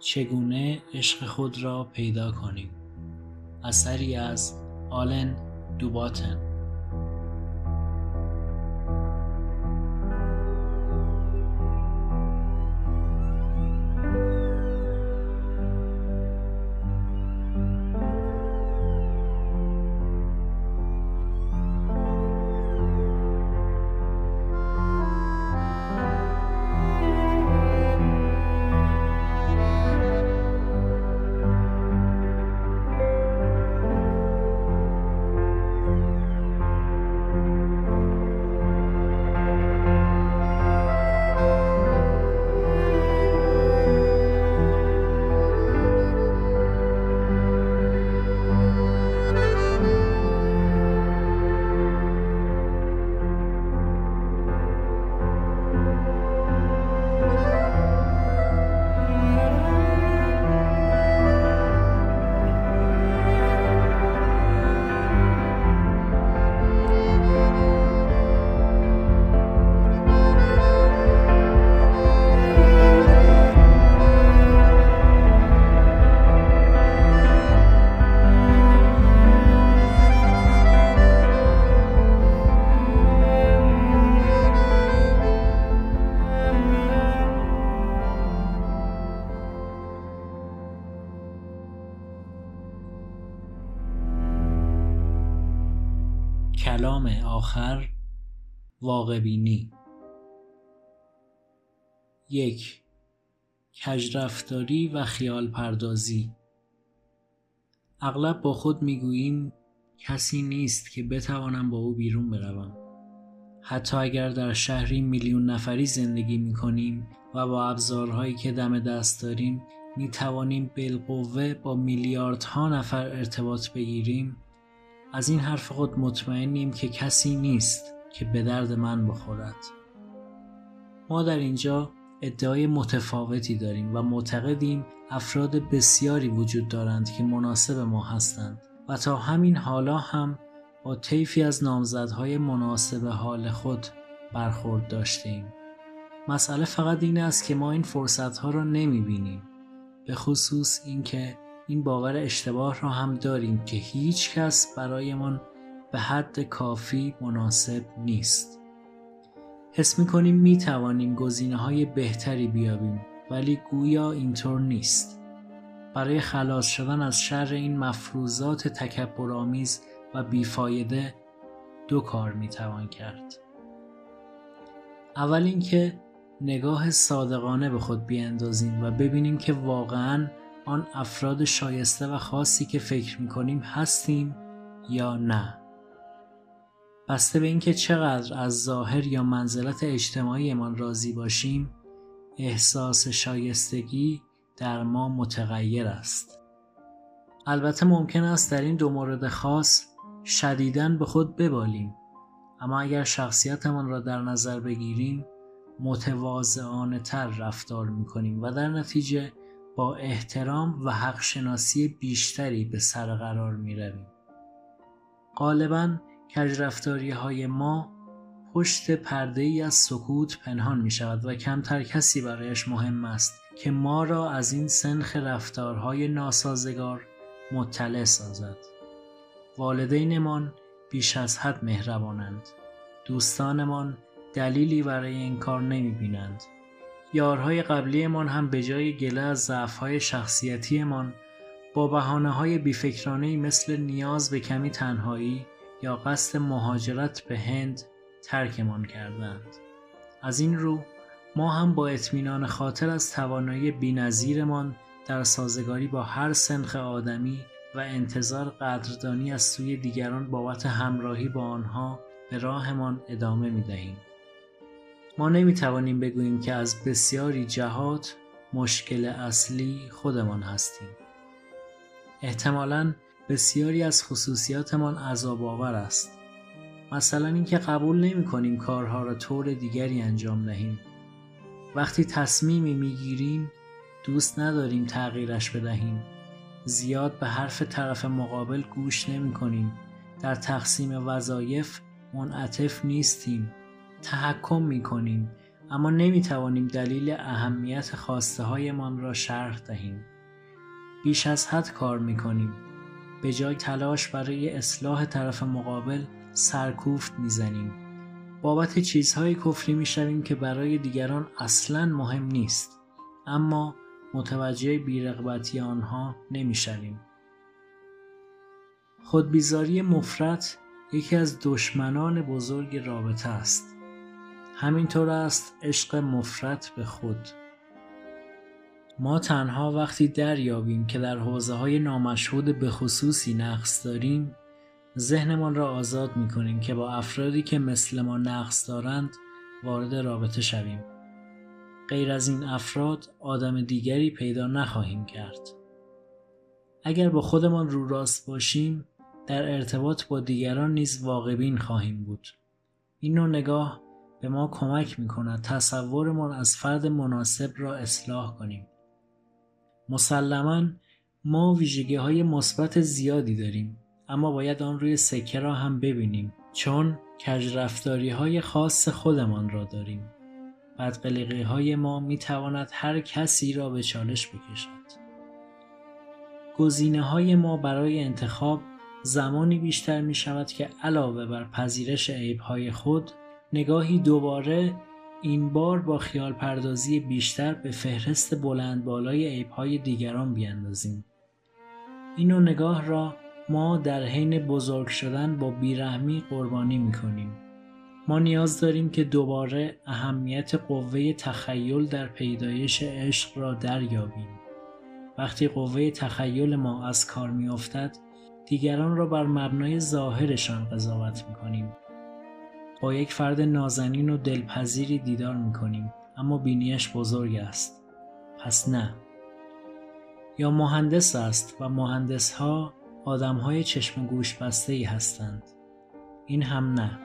چگونه عشق خود را پیدا کنیم؟ اثری از آلن دوباتن. آخر واقعبینی. یک کجرفتاری و خیال پردازی اغلب با خود می‌گوییم کسی نیست که بتوانم با او بیرون بروم. حتی اگر در شهری میلیون نفری زندگی می کنیم و با ابزارهایی که دم دست داریم می توانیم بالقوه با میلیاردها نفر ارتباط بگیریم از این حرف خود مطمئنیم که کسی نیست که به درد من بخورد ما در اینجا ادعای متفاوتی داریم و معتقدیم افراد بسیاری وجود دارند که مناسب ما هستند و تا همین حالا هم با طیفی از نامزدهای مناسب حال خود برخورد داشتیم. مسئله فقط این است که ما این فرصتها را نمی بینیم. به خصوص اینکه این باور اشتباه را هم داریم که هیچ کس برایمان به حد کافی مناسب نیست. حس می توانیم گزینه های بهتری بیابیم ولی گویا اینطور نیست. برای خلاص شدن از شر این مفروضات تکبرآمیز و بیفایده دو کار می توان کرد. اول اینکه نگاه صادقانه به خود بیاندازیم و ببینیم که واقعا آن افراد شایسته و خاصی که فکر می‌کنیم هستیم یا نه. بسته به اینکه چقدر از ظاهر یا منزلت اجتماعیمان راضی باشیم احساس شایستگی در ما متغیر است. البته ممکن است در این دو مورد خاص شدیداً به خود ببالیم اما اگر شخصیتمان را در نظر بگیریم متواضعانه تر رفتار می‌کنیم و در نتیجه با احترام و حق شناسی بیشتری به سر قرار می رویم. غالبا کجرفتاری های ما پشت پرده ای از سکوت پنهان می شود و کمتر کسی برایش مهم است که ما را از این سنخ رفتارهای ناسازگار مطلع سازد. والدینمان بیش از حد مهربانند. دوستانمان دلیلی برای این کار نمی بینند. یارهای قبلیمان هم به جای گله از ضعفهای شخصیتیمان با بحانه های بیفکرانه مثل نیاز به کمی تنهایی یا قصد مهاجرت به هند ترکمان کردند. از این رو ما هم با اطمینان خاطر از توانایی بینظیرمان در سازگاری با هر سنخ آدمی و انتظار قدردانی از سوی دیگران بابت همراهی با آنها به راهمان ادامه می دهیم. ما نمی توانیم بگوییم که از بسیاری جهات مشکل اصلی خودمان هستیم. احتمالا بسیاری از خصوصیاتمان عذاب آور است. مثلا اینکه قبول نمی کنیم کارها را طور دیگری انجام دهیم. وقتی تصمیمی می گیریم دوست نداریم تغییرش بدهیم. زیاد به حرف طرف مقابل گوش نمی کنیم. در تقسیم وظایف منعطف نیستیم تحکم می کنیم اما نمی توانیم دلیل اهمیت خواسته هایمان را شرح دهیم. بیش از حد کار می کنیم. به جای تلاش برای اصلاح طرف مقابل سرکوفت می زنیم. بابت چیزهای کفری می شویم که برای دیگران اصلا مهم نیست. اما متوجه بیرغبتی آنها نمی شویم. خودبیزاری مفرت یکی از دشمنان بزرگ رابطه است. همینطور است عشق مفرت به خود. ما تنها وقتی دریابیم که در حوزه های نامشهود به خصوصی نقص داریم ذهنمان را آزاد می کنیم که با افرادی که مثل ما نقص دارند وارد رابطه شویم. غیر از این افراد آدم دیگری پیدا نخواهیم کرد. اگر با خودمان رو راست باشیم در ارتباط با دیگران نیز واقعبین خواهیم بود. این نوع نگاه به ما کمک می کند تصورمان از فرد مناسب را اصلاح کنیم. مسلما ما ویژگی های مثبت زیادی داریم اما باید آن روی سکه را هم ببینیم چون کجرفتاری های خاص خودمان را داریم. بدقلقی های ما می تواند هر کسی را به چالش بکشد. گزینه های ما برای انتخاب زمانی بیشتر می شود که علاوه بر پذیرش عیب های خود نگاهی دوباره این بار با خیال پردازی بیشتر به فهرست بلند بالای عیب های دیگران بیاندازیم. این نگاه را ما در حین بزرگ شدن با بیرحمی قربانی می کنیم. ما نیاز داریم که دوباره اهمیت قوه تخیل در پیدایش عشق را دریابیم. وقتی قوه تخیل ما از کار می افتد، دیگران را بر مبنای ظاهرشان قضاوت می کنیم. با یک فرد نازنین و دلپذیری دیدار می کنیم اما بینیش بزرگ است. پس نه. یا مهندس است و مهندس ها آدم های چشم گوش بسته ای هستند. این هم نه.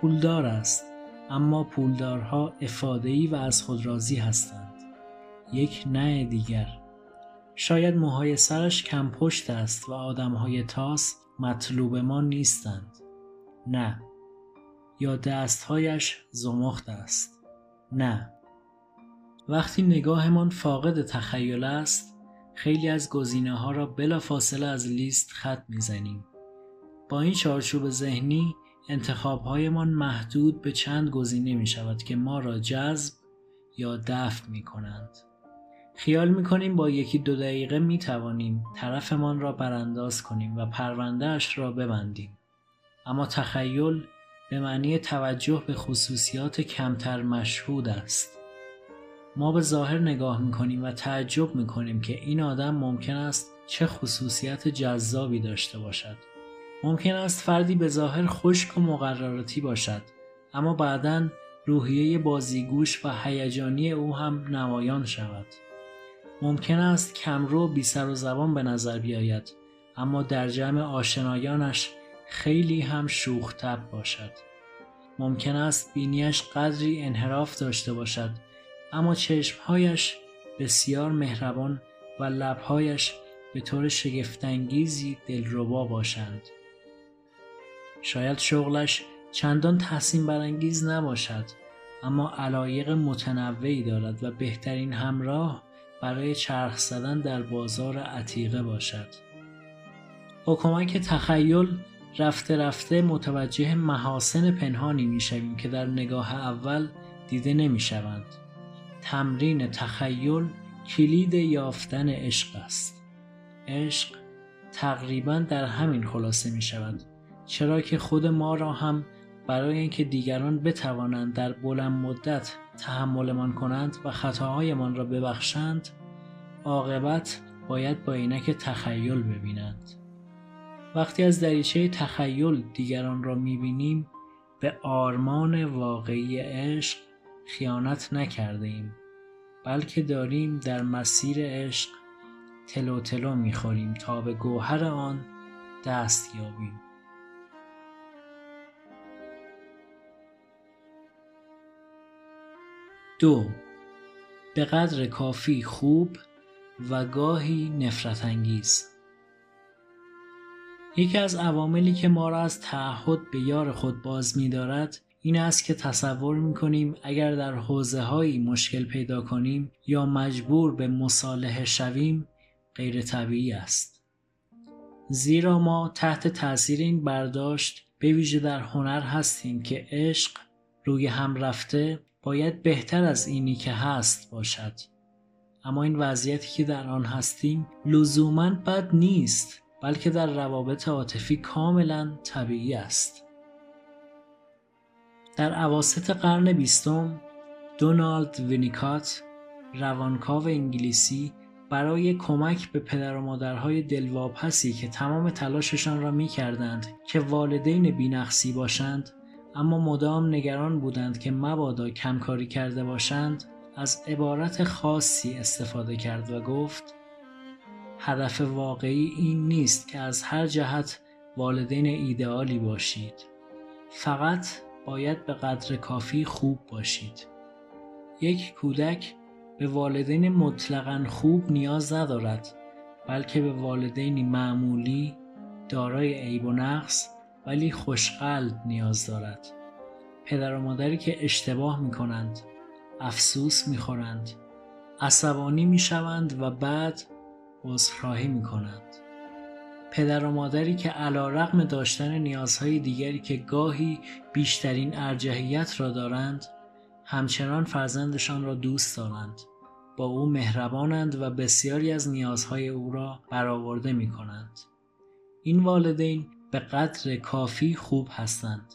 پولدار است اما پولدارها افادهی و از خود راضی هستند. یک نه دیگر. شاید موهای سرش کم پشت است و آدم های تاس مطلوب ما نیستند. نه. یا دستهایش زمخت است. نه. وقتی نگاهمان فاقد تخیل است خیلی از گزینه ها را بلا فاصله از لیست خط می‌زنیم. با این چارچوب ذهنی انتخابهایمان محدود به چند گزینه می شود که ما را جذب یا دفع می کنند. خیال می کنیم با یکی دو دقیقه می توانیم طرفمان را برانداز کنیم و پروندهش را ببندیم. اما تخیل به معنی توجه به خصوصیات کمتر مشهود است. ما به ظاهر نگاه می کنیم و تعجب می کنیم که این آدم ممکن است چه خصوصیت جذابی داشته باشد. ممکن است فردی به ظاهر خشک و مقرراتی باشد اما بعدا روحیه بازیگوش و هیجانی او هم نمایان شود. ممکن است کمرو بی سر و زبان به نظر بیاید اما در جمع آشنایانش خیلی هم شوخ باشد. ممکن است بینیش قدری انحراف داشته باشد اما چشمهایش بسیار مهربان و لبهایش به طور شگفتانگیزی دلربا باشند. شاید شغلش چندان تحسین برانگیز نباشد اما علایق متنوعی دارد و بهترین همراه برای چرخ زدن در بازار عتیقه باشد. با کمک تخیل رفته رفته متوجه محاسن پنهانی می شویم که در نگاه اول دیده نمی شوند. تمرین تخیل کلید یافتن عشق است. عشق تقریبا در همین خلاصه می شود. چرا که خود ما را هم برای اینکه دیگران بتوانند در بلند مدت تحملمان کنند و خطاهایمان را ببخشند عاقبت باید با عینک تخیل ببینند وقتی از دریچه تخیل دیگران را می‌بینیم به آرمان واقعی عشق خیانت نکرده ایم بلکه داریم در مسیر عشق تلو تلو می‌خوریم تا به گوهر آن دست یابیم. دو به قدر کافی خوب و گاهی نفرت انگیز. یکی از عواملی که ما را از تعهد به یار خود باز می دارد این است که تصور می‌کنیم اگر در حوزه هایی مشکل پیدا کنیم یا مجبور به مصالحه شویم غیر طبیعی است. زیرا ما تحت تاثیر این برداشت به ویژه در هنر هستیم که عشق روی هم رفته باید بهتر از اینی که هست باشد. اما این وضعیتی که در آن هستیم لزوما بد نیست بلکه در روابط عاطفی کاملا طبیعی است. در عواست قرن بیستم دونالد وینیکات روانکاو انگلیسی برای کمک به پدر و مادرهای دلواپسی که تمام تلاششان را می کردند که والدین بینقصی باشند اما مدام نگران بودند که مبادا کمکاری کرده باشند از عبارت خاصی استفاده کرد و گفت هدف واقعی این نیست که از هر جهت والدین ایدئالی باشید. فقط باید به قدر کافی خوب باشید. یک کودک به والدین مطلقا خوب نیاز ندارد بلکه به والدینی معمولی دارای عیب و نقص ولی خوشقلب نیاز دارد. پدر و مادری که اشتباه می کنند افسوس می خورند عصبانی می شوند و بعد عذرخواهی می کنند پدر و مادری که علا رقم داشتن نیازهای دیگری که گاهی بیشترین ارجحیت را دارند همچنان فرزندشان را دوست دارند با او مهربانند و بسیاری از نیازهای او را برآورده می کنند. این والدین به قدر کافی خوب هستند.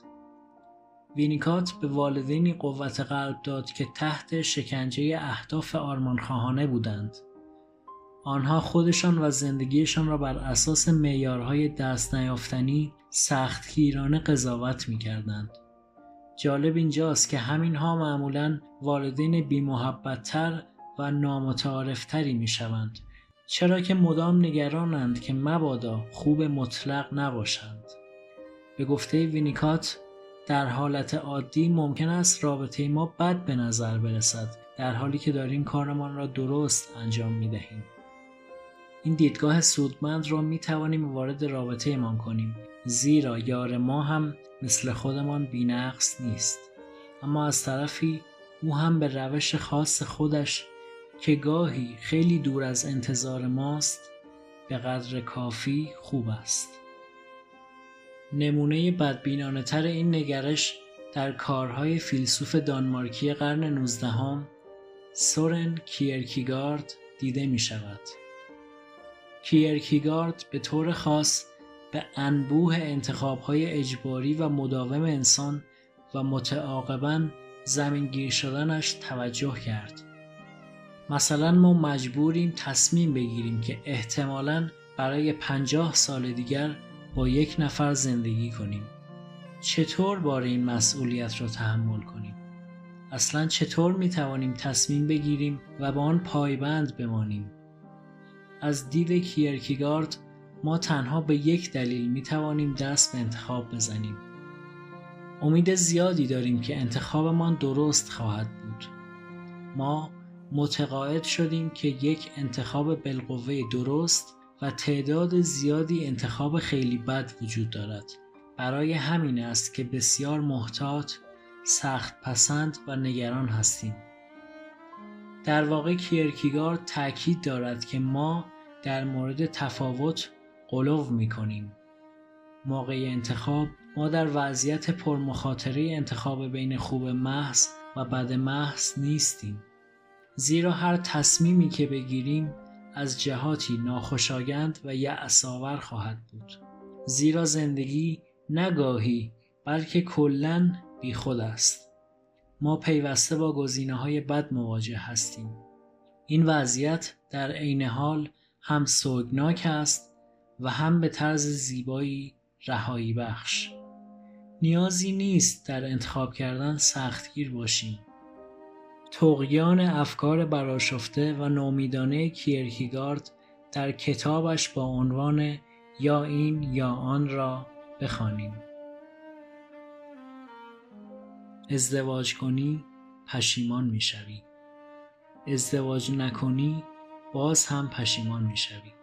وینیکات به والدینی قوت قلب داد که تحت شکنجه اهداف آرمانخواهانه بودند. آنها خودشان و زندگیشان را بر اساس معیارهای دست نیافتنی سختگیرانه قضاوت می کردند. جالب اینجاست که همینها معمولا والدین بیمحبتتر و نامتعارفتری می شوند چرا که مدام نگرانند که مبادا خوب مطلق نباشند به گفته وینیکات در حالت عادی ممکن است رابطه ما بد به نظر برسد در حالی که داریم کارمان را درست انجام می دهیم. این دیدگاه سودمند را می توانیم وارد رابطه ایمان کنیم. زیرا یار ما هم مثل خودمان بینقص نیست. اما از طرفی او هم به روش خاص خودش که گاهی خیلی دور از انتظار ماست به قدر کافی خوب است. نمونه بدبینانه تر این نگرش در کارهای فیلسوف دانمارکی قرن 19 هم سورن کیرکیگارد دیده می شود. کیرکیگارد به طور خاص به انبوه انتخابهای اجباری و مداوم انسان و متعاقبا زمینگیر شدنش توجه کرد. مثلا ما مجبوریم تصمیم بگیریم که احتمالا برای پنجاه سال دیگر با یک نفر زندگی کنیم. چطور بار این مسئولیت را تحمل کنیم؟ اصلا چطور می توانیم تصمیم بگیریم و با آن پایبند بمانیم؟ از دید کیرکیگارد ما تنها به یک دلیل می توانیم دست به انتخاب بزنیم. امید زیادی داریم که انتخابمان درست خواهد بود. ما متقاعد شدیم که یک انتخاب بالقوه درست و تعداد زیادی انتخاب خیلی بد وجود دارد. برای همین است که بسیار محتاط، سخت پسند و نگران هستیم. در واقع کیرکیگار تاکید دارد که ما در مورد تفاوت قلوب می کنیم. موقع انتخاب ما در وضعیت پرمخاطره انتخاب بین خوب محض و بد محض نیستیم. زیرا هر تصمیمی که بگیریم از جهاتی ناخوشایند و یعصاور خواهد بود. زیرا زندگی نگاهی بلکه کلا بیخود است. ما پیوسته با گزینه های بد مواجه هستیم. این وضعیت در عین حال هم سوگناک است و هم به طرز زیبایی رهایی بخش. نیازی نیست در انتخاب کردن سختگیر باشیم. تقیان افکار براشفته و نومیدانه کیرکیگارد در کتابش با عنوان یا این یا آن را بخوانیم. ازدواج کنی پشیمان می‌شوی. ازدواج نکنی باز هم پشیمان می‌شوی.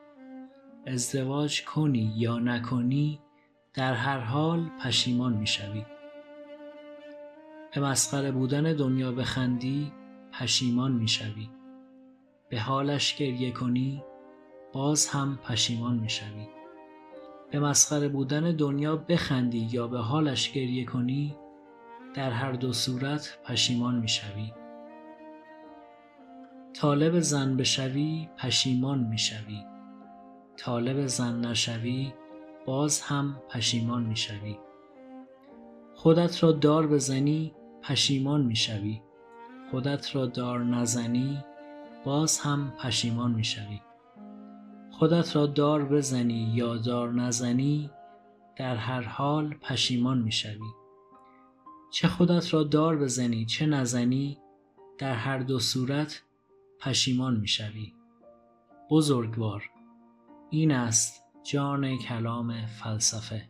ازدواج کنی یا نکنی در هر حال پشیمان می‌شوی. به مسخره بودن دنیا بخندی پشیمان می‌شوی. به حالش گریه کنی باز هم پشیمان می‌شوی. به مسخره بودن دنیا بخندی یا به حالش گریه کنی در هر دو صورت پشیمان می‌شوی. طالب زن بشوی پشیمان می‌شوی. طالب زن نشوی باز هم پشیمان می‌شوی. خودت را دار بزنی پشیمان می‌شوی. خودت را دار نزنی باز هم پشیمان می‌شوی. خودت را دار بزنی یا دار نزنی در هر حال پشیمان می‌شوی. چه خودت را دار بزنی چه نزنی در هر دو صورت پشیمان می‌شوی. بزرگوار این است جان کلام فلسفه.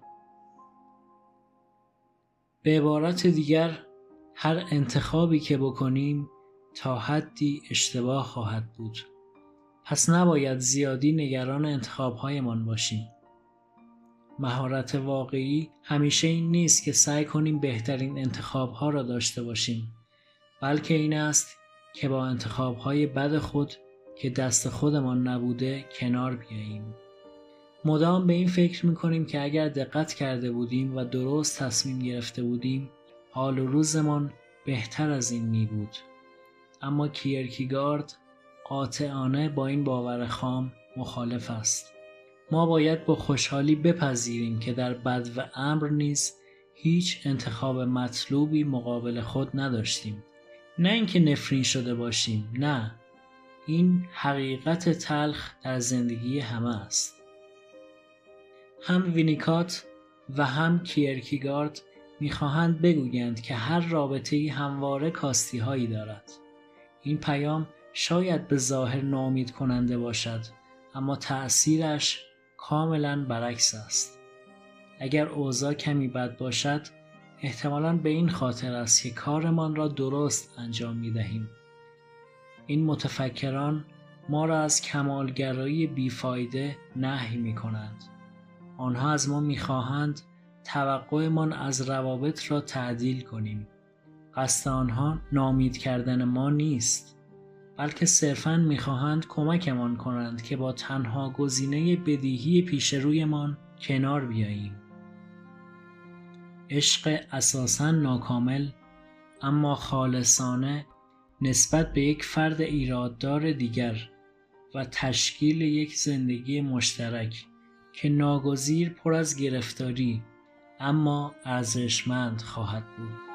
به عبارت دیگر هر انتخابی که بکنیم تا حدی اشتباه خواهد بود. پس نباید زیادی نگران انتخابهایمان باشیم. مهارت واقعی همیشه این نیست که سعی کنیم بهترین انتخابها را داشته باشیم بلکه این است که با انتخابهای بد خود که دست خودمان نبوده کنار بیاییم مدام به این فکر می‌کنیم که اگر دقت کرده بودیم و درست تصمیم گرفته بودیم حال و روزمان بهتر از این می بود. اما کیرکیگارد قاطعانه با این باور خام مخالف است. ما باید با خوشحالی بپذیریم که در بد و امر نیز هیچ انتخاب مطلوبی مقابل خود نداشتیم. نه اینکه نفرین شده باشیم، نه. این حقیقت تلخ در زندگی همه است. هم وینیکات و هم کیرکیگارد می‌خواهند بگویند که هر رابطه ای همواره کاستی هایی دارد. این پیام شاید به ظاهر نامید کننده باشد اما تأثیرش کاملا برعکس است. اگر اوضاع کمی بد باشد احتمالا به این خاطر است که کارمان را درست انجام می دهیم. این متفکران ما را از کمالگرایی بیفایده نهی می کنند. آنها از ما می‌خواهند توقعمان از روابط را تعدیل کنیم قصد آنها نامید کردن ما نیست بلکه صرفا می‌خواهند کمکمان کنند که با تنها گزینه بدیهی پیش رویمان کنار بیاییم عشق اساسا ناکامل اما خالصانه نسبت به یک فرد ایراددار دیگر و تشکیل یک زندگی مشترک که ناگزیر پر از گرفتاری اما ارزشمند خواهد بود.